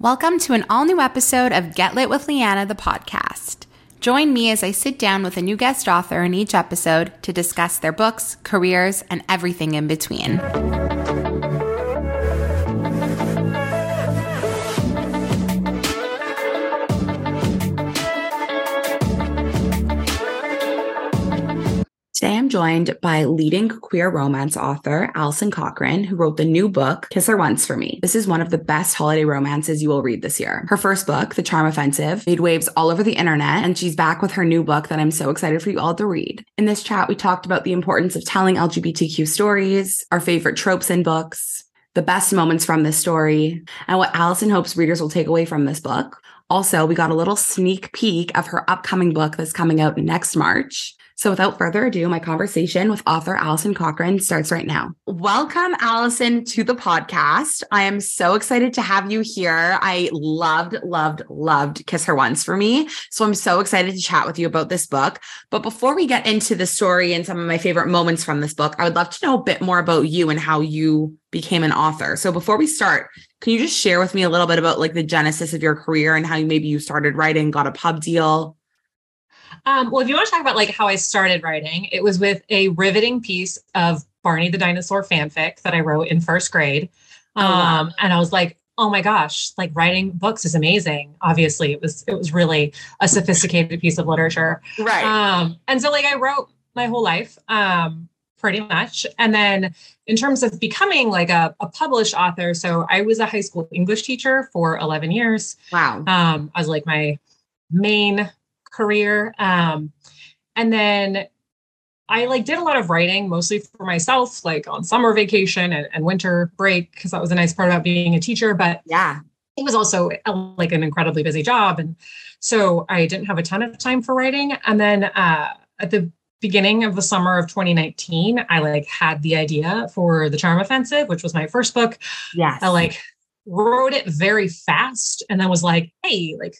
Welcome to an all new episode of Get Lit with Lianna, the podcast. Join me as I sit down with a new guest author in each episode to discuss their books, careers, and everything in between. Joined by leading queer romance author Alison Cochrun, who wrote the new book, Kiss Her Once for Me. This is one of the best holiday romances you will read this year. Her first book, The Charm Offensive, made waves all over the internet, and she's back with her new book that I'm so excited for you all to read. In this chat, we talked about the importance of telling LGBTQ stories, our favorite tropes in books, the best moments from this story, and what Alison hopes readers will take away from this book. Also, we got a little sneak peek of her upcoming book that's coming out next March. So without further ado, my conversation with author Alison Cochrun starts right now. Welcome, Alison, to the podcast. I am so excited to have you here. I loved, loved, loved Kiss Her Once for me. So I'm so excited to chat with you about this book. But before we get into the story and some of my favorite moments from this book, I would love to know a bit more about you and how you became an author. So before we start, can you just share with me a little bit about like the genesis of your career and how you maybe you started writing, got a pub deal? Um, well, if you want to talk about like how I started writing, it was with a riveting piece of Barney the Dinosaur fanfic that I wrote in first grade. Um, oh, wow. Um, and I was like, oh my gosh, like writing books is amazing. Obviously, it was it was really a sophisticated piece of literature. Right. Um, and so like I wrote my whole life. Um, pretty much. And then in terms of becoming like a, a, published author, so I was a high school English teacher for 11 years. Wow. Um, I was like my main career. Um, and then I like did a lot of writing mostly for myself, like on summer vacation and, and winter break, because that was a nice part about being a teacher. But yeah, it was also a, like an incredibly busy job. And so I didn't have a ton of time for writing. And then uh, at the beginning of the summer of 2019, I like had the idea for the Charm Offensive, which was my first book. Yeah. I like wrote it very fast and then was like, hey, like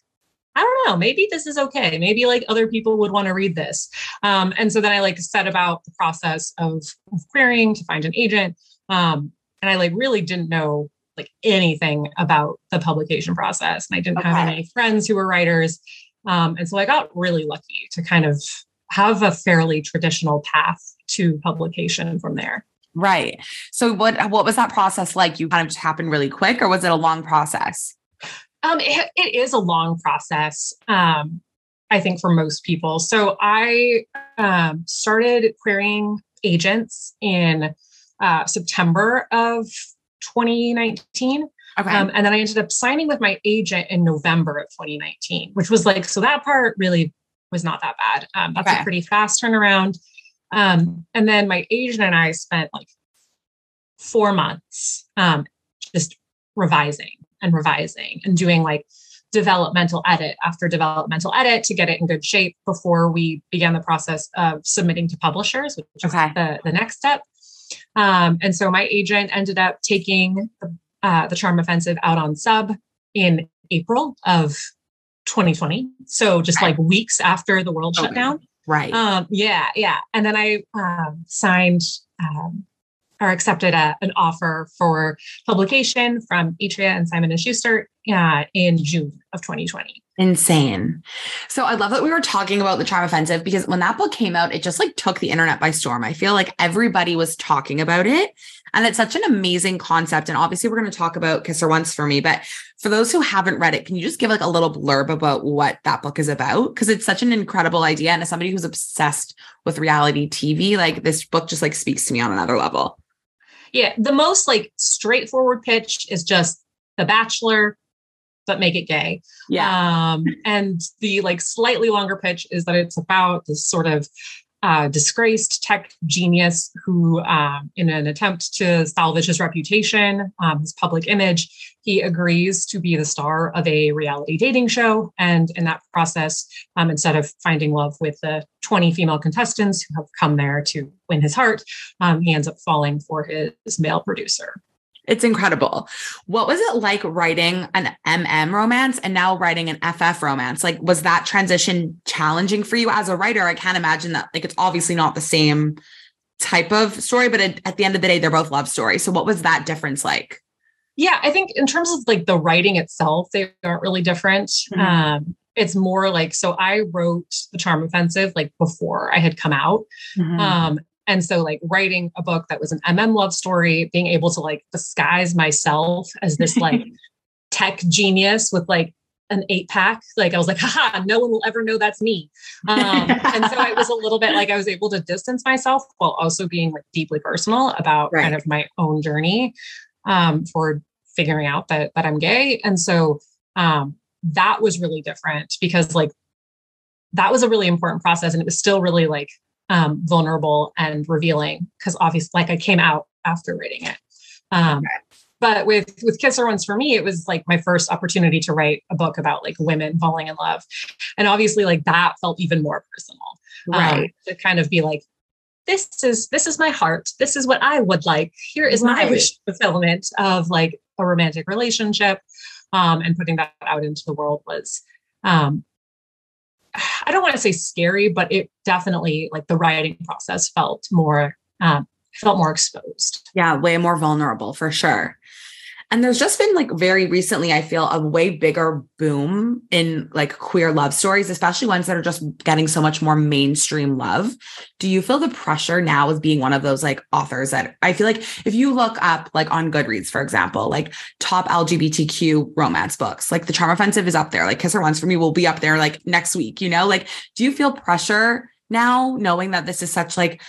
I don't know, maybe this is okay. Maybe like other people would want to read this. Um, and so then I like set about the process of, of querying to find an agent. Um, and I like really didn't know like anything about the publication process. And I didn't okay. have any friends who were writers. Um, and so I got really lucky to kind of have a fairly traditional path to publication from there. Right. So what what was that process like? You kind of just happened really quick or was it a long process? Um, it, it is a long process. Um, I think for most people. So I um, started querying agents in uh, September of 2019. Okay. Um, and then I ended up signing with my agent in November of 2019, which was like, so that part really was not that bad. Um, that's okay. a pretty fast turnaround. Um, and then my agent and I spent like four months um, just revising and revising and doing like developmental edit after developmental edit to get it in good shape before we began the process of submitting to publishers, which okay. is the, the next step. Um, and so my agent ended up taking the, uh, the Charm Offensive out on sub in April of 2020. So just right. like weeks after the world okay. shut down. Right. Um, yeah, yeah. And then I um, signed um, or accepted a, an offer for publication from Atria and Simon and Schuster uh, in June of 2020. Insane. So I love that we were talking about the Charm Offensive because when that book came out, it just like took the internet by storm. I feel like everybody was talking about it. And it's such an amazing concept. And obviously, we're going to talk about Kiss Her Once for me. But for those who haven't read it, can you just give like a little blurb about what that book is about? Because it's such an incredible idea. And as somebody who's obsessed with reality TV, like this book just like speaks to me on another level. Yeah, the most like straightforward pitch is just The Bachelor, but make it gay. Yeah. Um, and the like slightly longer pitch is that it's about this sort of disgraced tech genius who, um, in an attempt to salvage his reputation, um, his public image, he agrees to be the star of a reality dating show. And in that process, um, instead of finding love with the 20 female contestants who have come there to win his heart, um, he ends up falling for his male producer. It's incredible. What was it like writing an MM romance and now writing an FF romance? Like, was that transition challenging for you as a writer? I can't imagine that. Like, it's obviously not the same type of story, but at, at the end of the day, they're both love stories. So, what was that difference like? Yeah, I think in terms of like the writing itself, they aren't really different. Mm-hmm. Um, it's more like so I wrote the Charm Offensive like before I had come out. Mm-hmm. Um, and so like writing a book that was an MM love story, being able to like disguise myself as this like tech genius with like an eight pack. Like I was like, haha, no one will ever know that's me. Um, and so it was a little bit like I was able to distance myself while also being like deeply personal about right. kind of my own journey um, for figuring out that that I'm gay. And so um, that was really different because like that was a really important process and it was still really like um, vulnerable and revealing because obviously like I came out after writing it. Um, okay. But with with Kiss Her Once for me, it was like my first opportunity to write a book about like women falling in love, and obviously like that felt even more personal. Um, right. Um, to kind of be like, this is this is my heart. This is what I would like. Here is right. my wish fulfillment of like a romantic relationship um, and putting that out into the world was um, I don't want to say scary, but it definitely like the writing process felt more um, felt more exposed. Yeah, way more vulnerable for sure. And there's just been like very recently, I feel a way bigger boom in like queer love stories, especially ones that are just getting so much more mainstream love. Do you feel the pressure now as being one of those like authors that I feel like if you look up like on Goodreads, for example, like top LGBTQ romance books, like The Charm Offensive is up there, like Kiss Her Once for me will be up there like next week, you know? Like, do you feel pressure now knowing that this is such like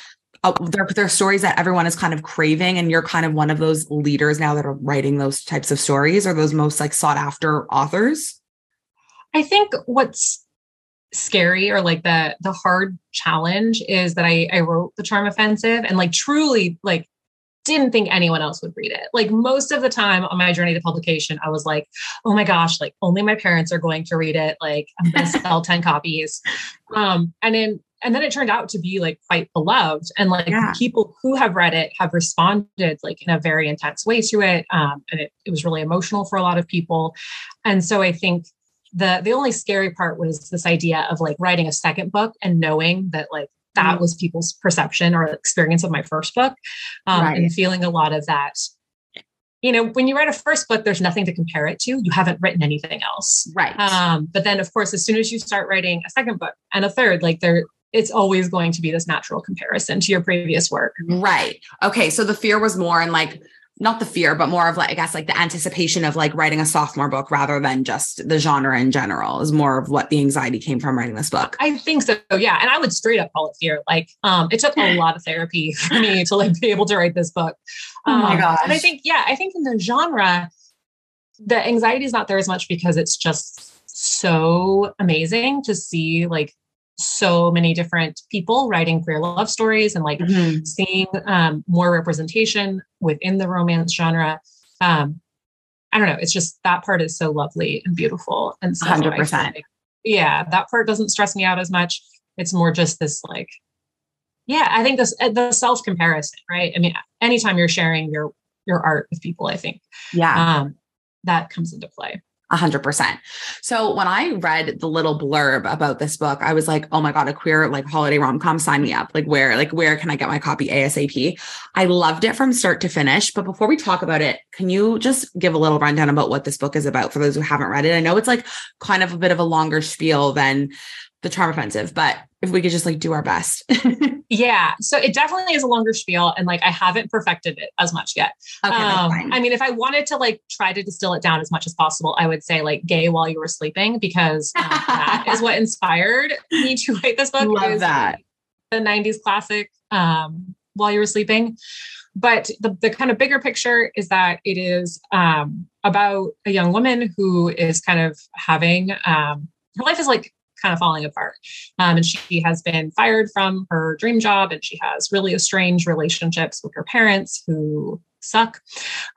uh, they're, they're stories that everyone is kind of craving and you're kind of one of those leaders now that are writing those types of stories or those most like sought after authors i think what's scary or like the the hard challenge is that i i wrote the charm offensive and like truly like didn't think anyone else would read it. Like most of the time on my journey to publication, I was like, oh my gosh, like only my parents are going to read it. Like I'm going to sell 10 copies. Um, and then and then it turned out to be like quite beloved and like yeah. people who have read it have responded like in a very intense way to it um, and it, it was really emotional for a lot of people and so i think the the only scary part was this idea of like writing a second book and knowing that like that mm. was people's perception or experience of my first book um, right. and feeling a lot of that you know, when you write a first book, there's nothing to compare it to. You haven't written anything else. Right. Um, but then of course, as soon as you start writing a second book and a third, like there it's always going to be this natural comparison to your previous work. Right. Okay. So the fear was more in like, not the fear, but more of like, I guess, like the anticipation of like writing a sophomore book rather than just the genre in general is more of what the anxiety came from writing this book. I think so. Yeah. And I would straight up call it fear. Like, um, it took a lot of therapy for me to like be able to write this book. Um, oh my gosh. And I think, yeah, I think in the genre, the anxiety is not there as much because it's just so amazing to see like so many different people writing queer love stories and like mm-hmm. seeing um, more representation within the romance genre. Um, I don't know. It's just that part is so lovely and beautiful. And so 100%. Like, yeah, that part doesn't stress me out as much. It's more just this like, yeah, I think this the self comparison, right? I mean, anytime you're sharing your your art with people, I think, yeah, um, that comes into play. A hundred percent. So when I read the little blurb about this book, I was like, oh my God, a queer like holiday rom-com, sign me up. Like where, like where can I get my copy ASAP? I loved it from start to finish. But before we talk about it, can you just give a little rundown about what this book is about for those who haven't read it? I know it's like kind of a bit of a longer spiel than the charm offensive, but if we could just like do our best. Yeah. So it definitely is a longer spiel and like I haven't perfected it as much yet. Okay, um, I mean, if I wanted to like try to distill it down as much as possible, I would say like gay while you were sleeping because um, that is what inspired me to write this book. Love that. The 90s classic um, while you were sleeping. But the, the kind of bigger picture is that it is um, about a young woman who is kind of having um, her life is like kind of falling apart. Um, and she has been fired from her dream job and she has really estranged relationships with her parents who suck.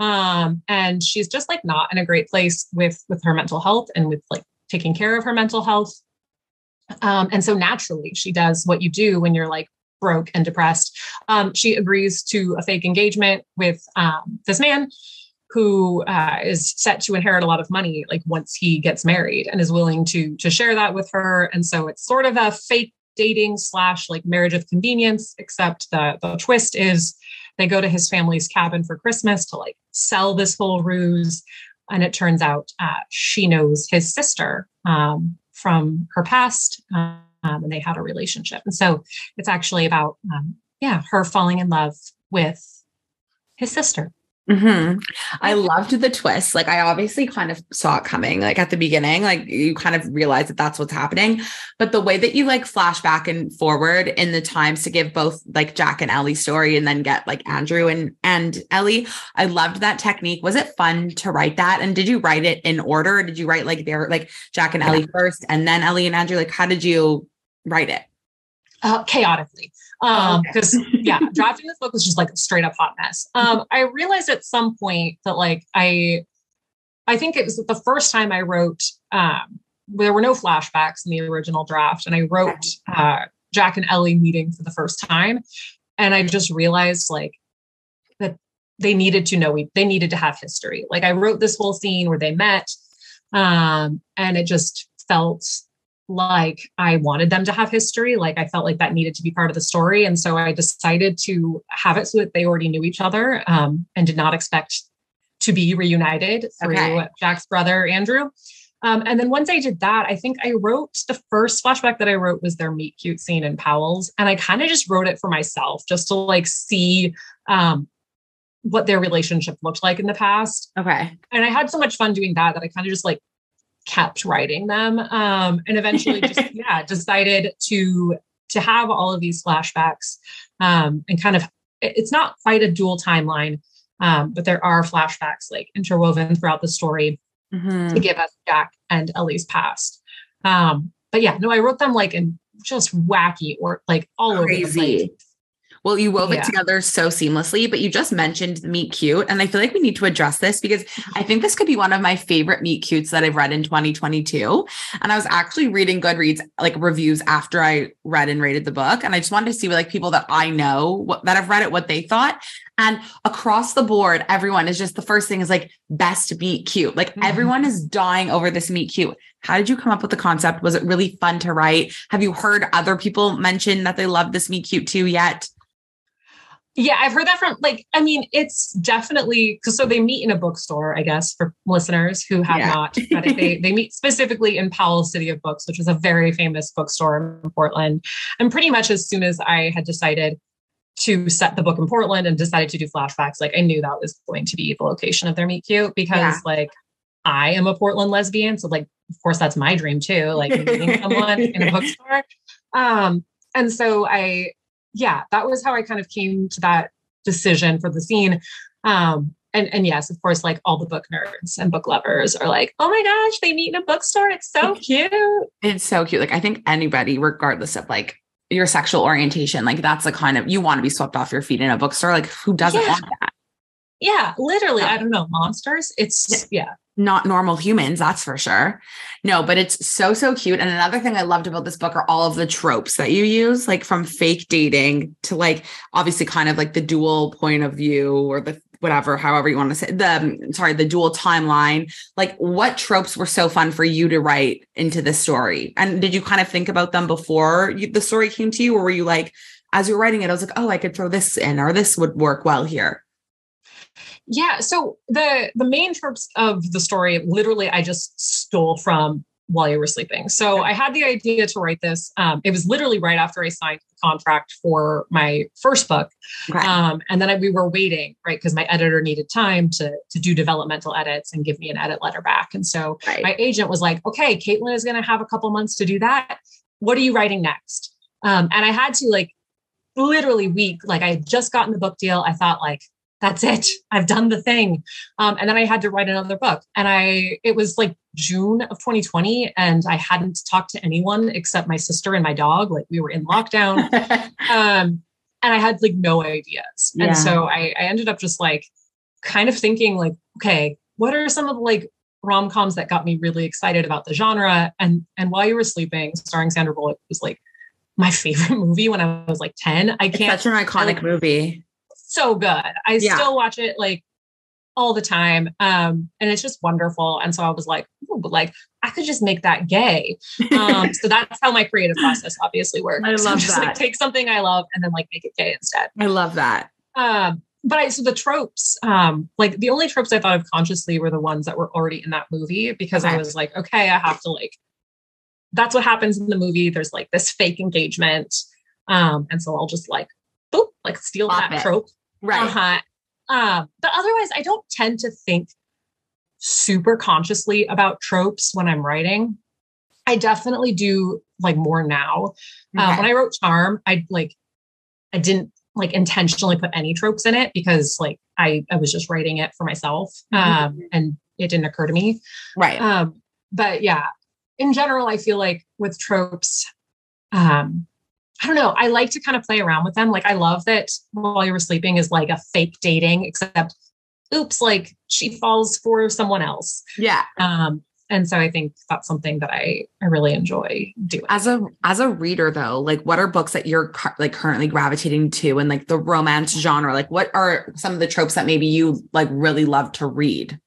Um, and she's just like not in a great place with with her mental health and with like taking care of her mental health. Um, and so naturally she does what you do when you're like broke and depressed. Um, she agrees to a fake engagement with um, this man who uh, is set to inherit a lot of money like once he gets married and is willing to to share that with her and so it's sort of a fake dating slash like marriage of convenience except the the twist is they go to his family's cabin for Christmas to like sell this whole ruse. And it turns out uh, she knows his sister um, from her past, um, and they had a relationship. And so it's actually about, um, yeah, her falling in love with his sister. Mm-hmm. I loved the twist. Like, I obviously kind of saw it coming, like at the beginning, like you kind of realize that that's what's happening. But the way that you like flash back and forward in the times to give both like Jack and Ellie's story and then get like Andrew and, and Ellie, I loved that technique. Was it fun to write that? And did you write it in order? did you write like their like Jack and Ellie first and then Ellie and Andrew? Like, how did you write it? Uh, chaotically. Um, because okay. yeah, drafting this book was just like a straight up hot mess. Um, I realized at some point that like I I think it was the first time I wrote um there were no flashbacks in the original draft, and I wrote uh Jack and Ellie meeting for the first time. And I just realized like that they needed to know we they needed to have history. Like I wrote this whole scene where they met. Um, and it just felt like I wanted them to have history. Like I felt like that needed to be part of the story. And so I decided to have it so that they already knew each other um, and did not expect to be reunited through okay. Jack's brother, Andrew. Um, and then once I did that, I think I wrote the first flashback that I wrote was their meet cute scene in Powell's. And I kind of just wrote it for myself just to like see um, what their relationship looked like in the past. Okay. And I had so much fun doing that that I kind of just like kept writing them um, and eventually just yeah decided to to have all of these flashbacks um, and kind of it's not quite a dual timeline um, but there are flashbacks like interwoven throughout the story mm-hmm. to give us jack and ellie's past um, but yeah no i wrote them like in just wacky or like all Crazy. over the place well, you wove yeah. it together so seamlessly, but you just mentioned the meet cute. And I feel like we need to address this because I think this could be one of my favorite meet cutes that I've read in 2022. And I was actually reading Goodreads like reviews after I read and rated the book. And I just wanted to see like people that I know what, that have read it, what they thought. And across the board, everyone is just the first thing is like best meet cute. Like mm-hmm. everyone is dying over this meet cute. How did you come up with the concept? Was it really fun to write? Have you heard other people mention that they love this meet cute too yet? Yeah, I've heard that from like, I mean, it's definitely because so they meet in a bookstore, I guess, for listeners who have yeah. not read it. They, they meet specifically in Powell's City of Books, which is a very famous bookstore in Portland. And pretty much as soon as I had decided to set the book in Portland and decided to do flashbacks, like I knew that was going to be the location of their meet cute because yeah. like I am a Portland lesbian. So like, of course, that's my dream too, like meeting someone in a bookstore. Um, and so I yeah, that was how I kind of came to that decision for the scene. Um, and and yes, of course, like all the book nerds and book lovers are like, oh my gosh, they meet in a bookstore. It's so cute. It's so cute. Like I think anybody, regardless of like your sexual orientation, like that's the kind of you want to be swept off your feet in a bookstore. Like who doesn't yeah. want that? Yeah, literally. I don't know. Monsters. It's yeah not normal humans, that's for sure. No, but it's so, so cute. And another thing I loved about this book are all of the tropes that you use, like from fake dating to like obviously kind of like the dual point of view or the whatever, however you want to say the um, sorry, the dual timeline. Like what tropes were so fun for you to write into this story? And did you kind of think about them before you, the story came to you? Or were you like, as you're writing it, I was like, oh, I could throw this in or this would work well here? Yeah. So the the main tropes of the story, literally, I just stole from while you were sleeping. So I had the idea to write this. Um, it was literally right after I signed the contract for my first book, okay. um, and then I, we were waiting, right, because my editor needed time to to do developmental edits and give me an edit letter back. And so right. my agent was like, "Okay, Caitlin is going to have a couple months to do that. What are you writing next?" Um, and I had to like literally week, like I had just gotten the book deal. I thought like that's it. I've done the thing. Um, and then I had to write another book. And I, it was like June of 2020, and I hadn't talked to anyone except my sister and my dog. Like we were in lockdown. um, and I had like no ideas. Yeah. And so I, I ended up just like kind of thinking, like, okay, what are some of the like rom-coms that got me really excited about the genre? And and while you were sleeping, starring Sandra Bullock was like my favorite movie when I was like 10. I can't it's such an iconic like, movie so good. I yeah. still watch it like all the time. Um, and it's just wonderful. And so I was like, but like I could just make that gay. Um, so that's how my creative process obviously works. I love just, that. Like, take something I love and then like make it gay instead. I love that. Um, but I so the tropes, um, like the only tropes I thought of consciously were the ones that were already in that movie because okay. I was like, okay, I have to like that's what happens in the movie. There's like this fake engagement. Um, and so I'll just like boop, like steal Pop that it. trope. Right. Uh-huh. Um, but otherwise I don't tend to think super consciously about tropes when I'm writing. I definitely do like more now. Uh, okay. Uh, when I wrote Charm, I like I didn't like intentionally put any tropes in it because like I I was just writing it for myself mm-hmm. um and it didn't occur to me. Right. Um but yeah, in general I feel like with tropes um I don't know, I like to kind of play around with them. Like I love that while you were sleeping is like a fake dating except oops like she falls for someone else. Yeah. Um and so i think that's something that i i really enjoy doing as a as a reader though like what are books that you're like currently gravitating to and like the romance genre like what are some of the tropes that maybe you like really love to read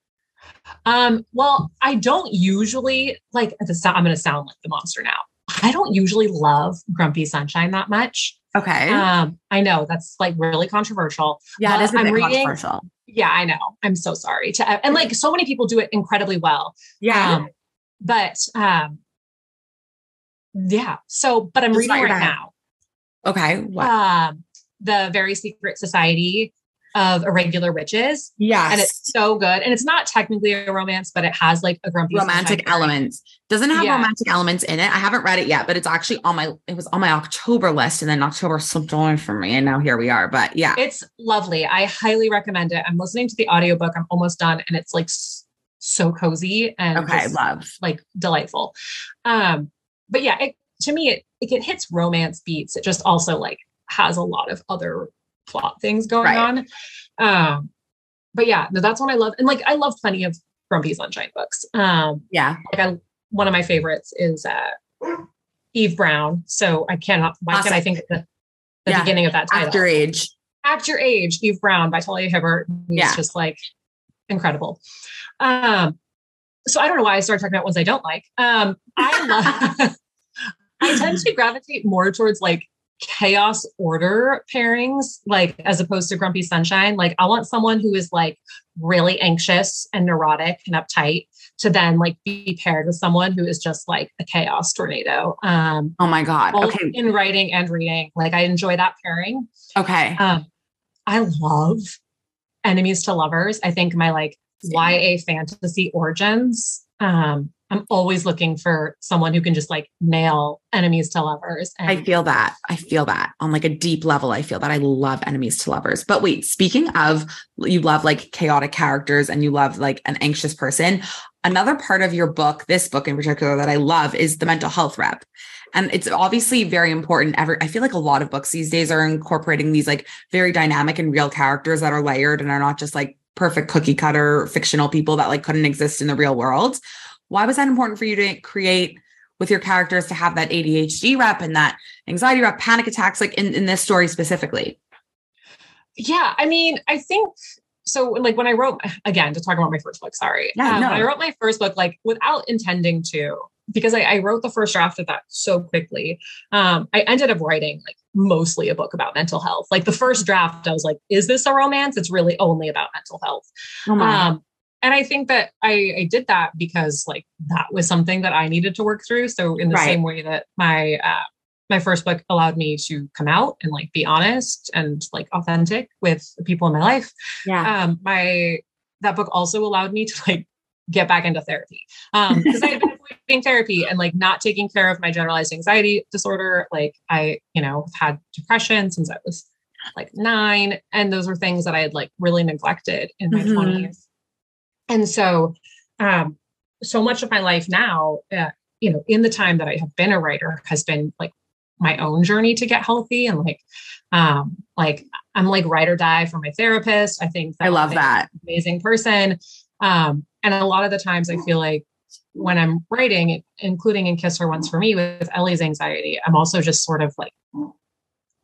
um well i don't usually like the i'm going to sound like the monster now i don't usually love grumpy sunshine that much okay um i know that's like really controversial yeah it is I'm reading, controversial yeah, I know. I'm so sorry to, and like so many people do it incredibly well. Yeah. Um, but, um, yeah. So, but I'm reading right now. Okay. What? Um, the Very Secret Society of irregular witches. Yes. And it's so good. And it's not technically a romance, but it has like a grumpy romantic elements. Doesn't have yeah. romantic elements in it. I haven't read it yet, but it's actually on my it was on my October list and then October slipped away from me and now here we are. But yeah. It's lovely. I highly recommend it. I'm listening to the audiobook. I'm almost done and it's like so cozy and okay, just, love. like delightful. Um but yeah, it, to me it, it hits romance beats. It just also like has a lot of other plot things going right. on. Um, but yeah, no, that's what I love. And like, I love plenty of Grumpy Sunshine books. Um, yeah. Like I, one of my favorites is uh, Eve Brown. So I cannot, why awesome. can I think of the, the yeah. beginning of that title? After Age. After Age, Eve Brown by Talia Hibbert. It's yeah. just like incredible. Um, so I don't know why I started talking about ones I don't like. Um, I love, I tend to gravitate more towards like chaos order pairings, like as opposed to grumpy sunshine. Like I want someone who is like really anxious and neurotic and uptight to then like be paired with someone who is just like a chaos tornado. Um oh my God. Okay. In writing and reading. Like I enjoy that pairing. Okay. Um I love enemies to lovers. I think my like YA fantasy origins um I'm always looking for someone who can just like nail enemies to lovers. And- I feel that. I feel that on like a deep level. I feel that I love enemies to lovers. But wait, speaking of you love like chaotic characters and you love like an anxious person, another part of your book, this book in particular that I love is the mental health rep. And it's obviously very important. Every I feel like a lot of books these days are incorporating these like very dynamic and real characters that are layered and are not just like perfect cookie cutter fictional people that like couldn't exist in the real world. Why was that important for you to create with your characters to have that ADHD rep and that anxiety rep, panic attacks, like in, in this story specifically? Yeah, I mean, I think so. Like when I wrote again to talk about my first book, sorry. Yeah, um, no. I wrote my first book, like without intending to, because I, I wrote the first draft of that so quickly. Um, I ended up writing like mostly a book about mental health. Like the first draft, I was like, is this a romance? It's really only about mental health. Oh um, and I think that I, I, did that because like that was something that I needed to work through. So in the right. same way that my uh, my first book allowed me to come out and like be honest and like authentic with the people in my life. Yeah. Um, my that book also allowed me to like get back into therapy um because I had been avoiding therapy and like not taking care of my generalized anxiety disorder. Like I, you know, had depression since I was like nine, and those were things that I had like really neglected in my mm-hmm. 20s and so, um, so much of my life now, uh, you know, in the time that I have been a writer has been like my own journey to get healthy and like, um, like I'm like ride or die for my therapist. I think I love that amazing person. Um, and a lot of the times I feel like when I'm writing, including in Kiss Her Once for Me with Ellie's anxiety, I'm also just sort of like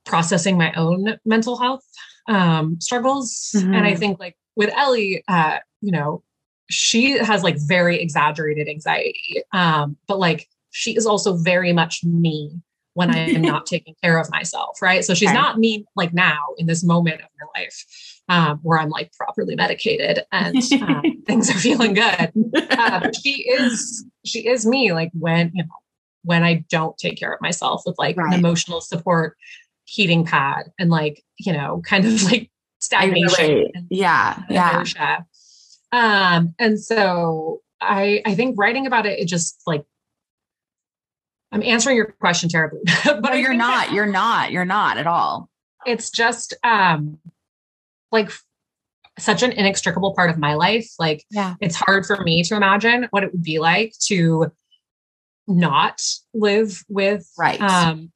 processing my own mental health um, struggles. Mm-hmm. And I think like with Ellie, uh, you know, she has like very exaggerated anxiety. Um, but like she is also very much me. when I am not taking care of myself. Right. So she's okay. not me like now in this moment of my life um, where I'm like properly medicated and um, things are feeling good. Uh, she is, she is me like when, you know, when I don't take care of myself with like right. an emotional support heating pad and like, you know, kind of like stagnation. yeah. Yeah. Um, and so I I think writing about it, it just like I'm answering your question terribly. but no, you're not, that, you're not, you're not at all. It's just um like such an inextricable part of my life. Like yeah. it's hard for me to imagine what it would be like to not live with right um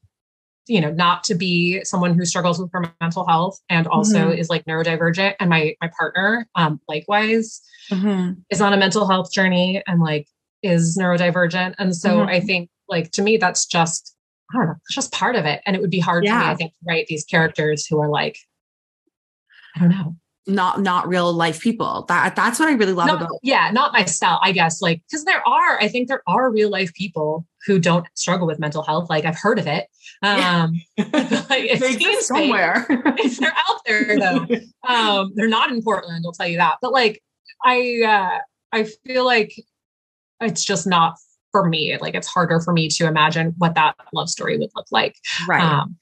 you know not to be someone who struggles with her mental health and also mm-hmm. is like neurodivergent and my my partner um likewise mm-hmm. is on a mental health journey and like is neurodivergent and so mm-hmm. i think like to me that's just i don't know it's just part of it and it would be hard yeah. for me i think to write these characters who are like i don't know not not real life people. That that's what I really love not, about. Yeah, not my style, I guess. Like because there are, I think there are real life people who don't struggle with mental health. Like I've heard of it. Um, yeah. like, it seems somewhere. if they're out there though, um, they're not in Portland. I'll tell you that. But like I, uh, I feel like it's just not for me. Like it's harder for me to imagine what that love story would look like. Right. Um,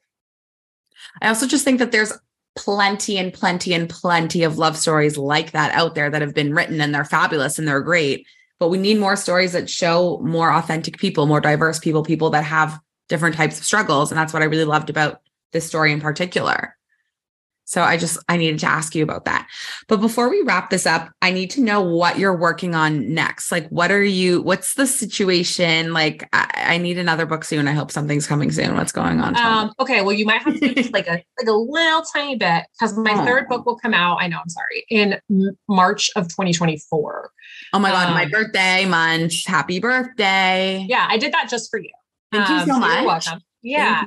I also just think that there's plenty and plenty and plenty of love stories like that out there that have been written and they're fabulous and they're great. But we need more stories that show more authentic people, more diverse people, people that have different types of struggles. And that's what I really loved about this story in particular. So I just I needed to ask you about that. But before we wrap this up, I need to know what you're working on next. Like what are you what's the situation? Like I, I need another book soon. I hope something's coming soon. What's going on? Um, okay, well you might have to just like a like a little tiny bit because my oh. third book will come out, I know I'm sorry, in March of 2024. Oh my god, um, my birthday month. Happy birthday. Yeah, I did that just for you. Thank um, you so much. Yeah.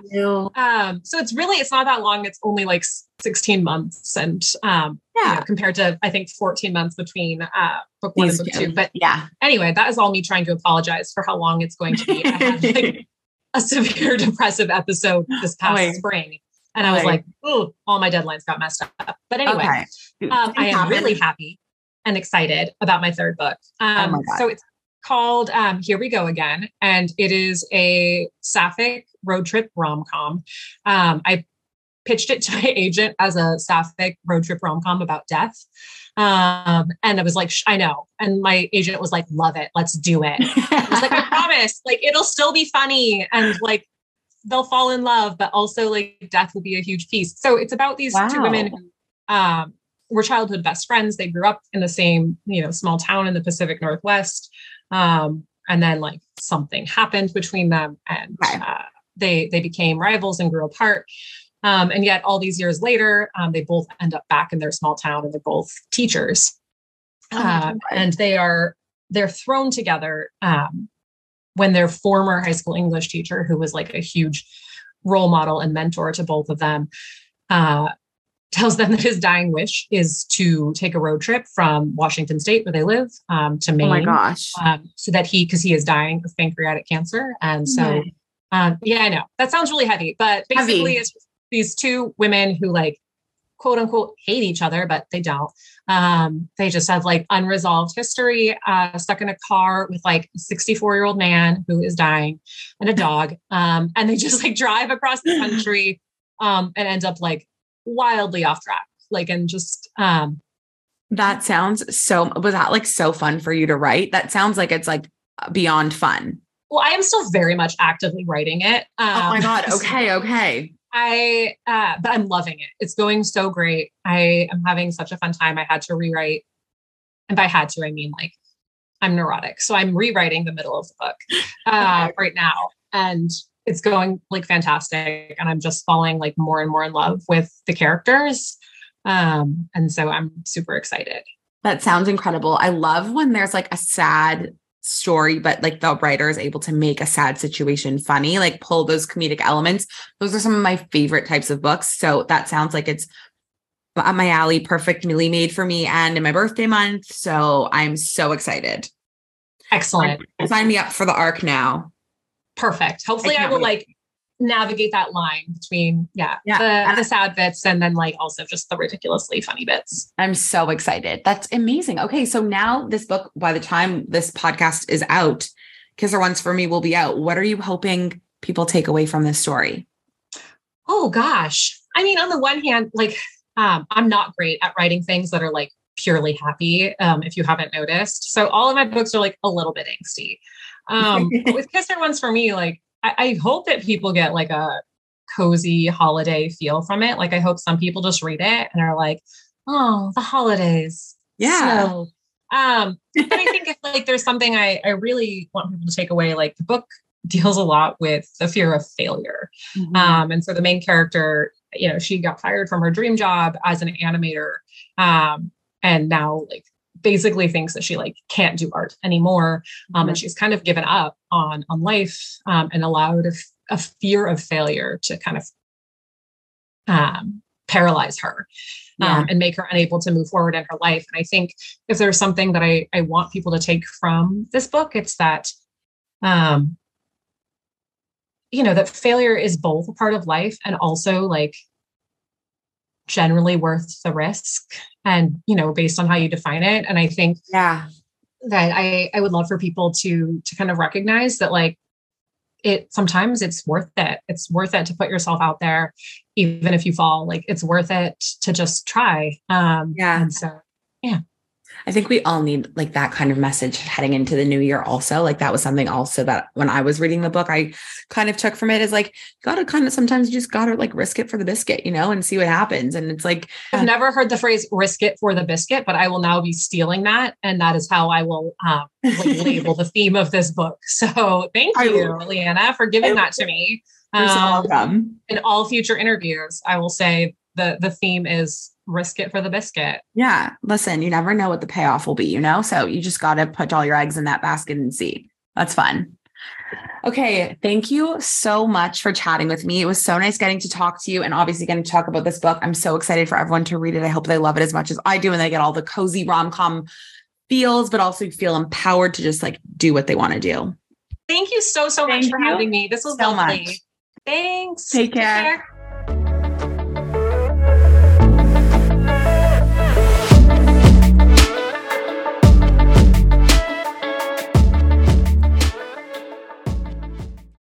Um, so it's really it's not that long. It's only like 16 months and um yeah you know, compared to I think 14 months between uh book one These and book two. But yeah. Anyway, that is all me trying to apologize for how long it's going to be. I had like a severe depressive episode this past oh, spring. And I was like, oh, all my deadlines got messed up. But anyway, okay. um, I am really happy and excited about my third book. Oh um, oh so it's called um, Here We Go Again, and it is a sapphic road trip rom com. Um, I pitched it to my agent as a sapphic road trip rom com about death. Um, and I was like, I know. And my agent was like, love it. Let's do it. I was like, I promise, like, it'll still be funny. And like, they'll fall in love, but also like death will be a huge piece. So it's about these wow. two women who um, were childhood best friends. They grew up in the same, you know, small town in the Pacific Northwest. Um, and then like something happened between them and okay. uh, they they became rivals and grew apart. Um, and yet all these years later, um, they both end up back in their small town and they're both teachers. Oh, uh, and they are they're thrown together um, when their former high school English teacher, who was like a huge role model and mentor to both of them, uh, tells them that his dying wish is to take a road trip from Washington State, where they live, um, to Maine. Oh my gosh! Um, so that he, because he is dying of pancreatic cancer, and so um, yeah, I know that sounds really heavy, but basically, heavy. it's these two women who like quote unquote hate each other, but they don't. Um, they just have like unresolved history, uh, stuck in a car with like a 64 year old man who is dying and a dog. Um, and they just like drive across the country um, and end up like wildly off track. Like, and just, um, that sounds so, was that like so fun for you to write? That sounds like it's like beyond fun. Well, I am still very much actively writing it. Um, oh my God. Okay. Okay. I, uh, but I'm loving it. It's going so great. I am having such a fun time. I had to rewrite, and by had to, I mean like I'm neurotic. So I'm rewriting the middle of the book uh, right now. And it's going like fantastic and i'm just falling like more and more in love with the characters. Um and so i'm super excited. That sounds incredible. I love when there's like a sad story but like the writer is able to make a sad situation funny like pull those comedic elements. Those are some of my favorite types of books so that sounds like it's up my alley perfectly made for me and in my birthday month so i'm so excited. Excellent. Sign me up for the arc now perfect. Hopefully, I, I will wait. like navigate that line between yeah, yeah. The, the sad bits and then like also just the ridiculously funny bits. I'm so excited. That's amazing. Okay, so now this book by the time this podcast is out, Kiss Her Once for Me will be out. What are you hoping people take away from this story? Oh gosh. I mean, on the one hand, like um, I'm not great at writing things that are like purely happy, um, if you haven't noticed. So all of my books are like a little bit angsty. Um, with Kiss Her Once for Me, like I, I hope that people get like a cozy holiday feel from it. Like I hope some people just read it and are like, oh, the holidays. Yeah. Snow. Um, but I think if like there's something I, I really want people to take away, like the book deals a lot with the fear of failure. Mm-hmm. Um, and so the main character, you know, she got fired from her dream job as an animator. Um, and now like basically thinks that she like can't do art anymore. Um, mm-hmm. and she's kind of given up on, on life, um, and allowed a, a fear of failure to kind of, um, paralyze her. Yeah. Um, and make her unable to move forward in her life. And I think if there's something that I, I want people to take from this book, it's that um, you know that failure is both a part of life and also like generally worth the risk and you know based on how you define it. And i think yeah. that i i would love for people to to kind of recognize that like it sometimes it's worth it. It's worth it to put yourself out there even if you fall. Like it's worth it to just try. Um yeah. and so yeah I think we all need like that kind of message heading into the new year also. Like that was something also that when I was reading the book, I kind of took from it is like, gotta kind of sometimes you just gotta like risk it for the biscuit, you know, and see what happens. And it's like I've never heard the phrase risk it for the biscuit, but I will now be stealing that. And that is how I will um, like label the theme of this book. So thank you, Lianna, for giving that to me. Um, in all future interviews, I will say the the theme is risk it for the biscuit. Yeah. Listen, you never know what the payoff will be, you know? So you just got to put all your eggs in that basket and see. That's fun. Okay. Thank you so much for chatting with me. It was so nice getting to talk to you and obviously getting to talk about this book. I'm so excited for everyone to read it. I hope they love it as much as I do and they get all the cozy rom com feels, but also feel empowered to just like do what they want to do. Thank you so, so Thank much for having me. This was so lovely. Much. Thanks. Take care. Take care.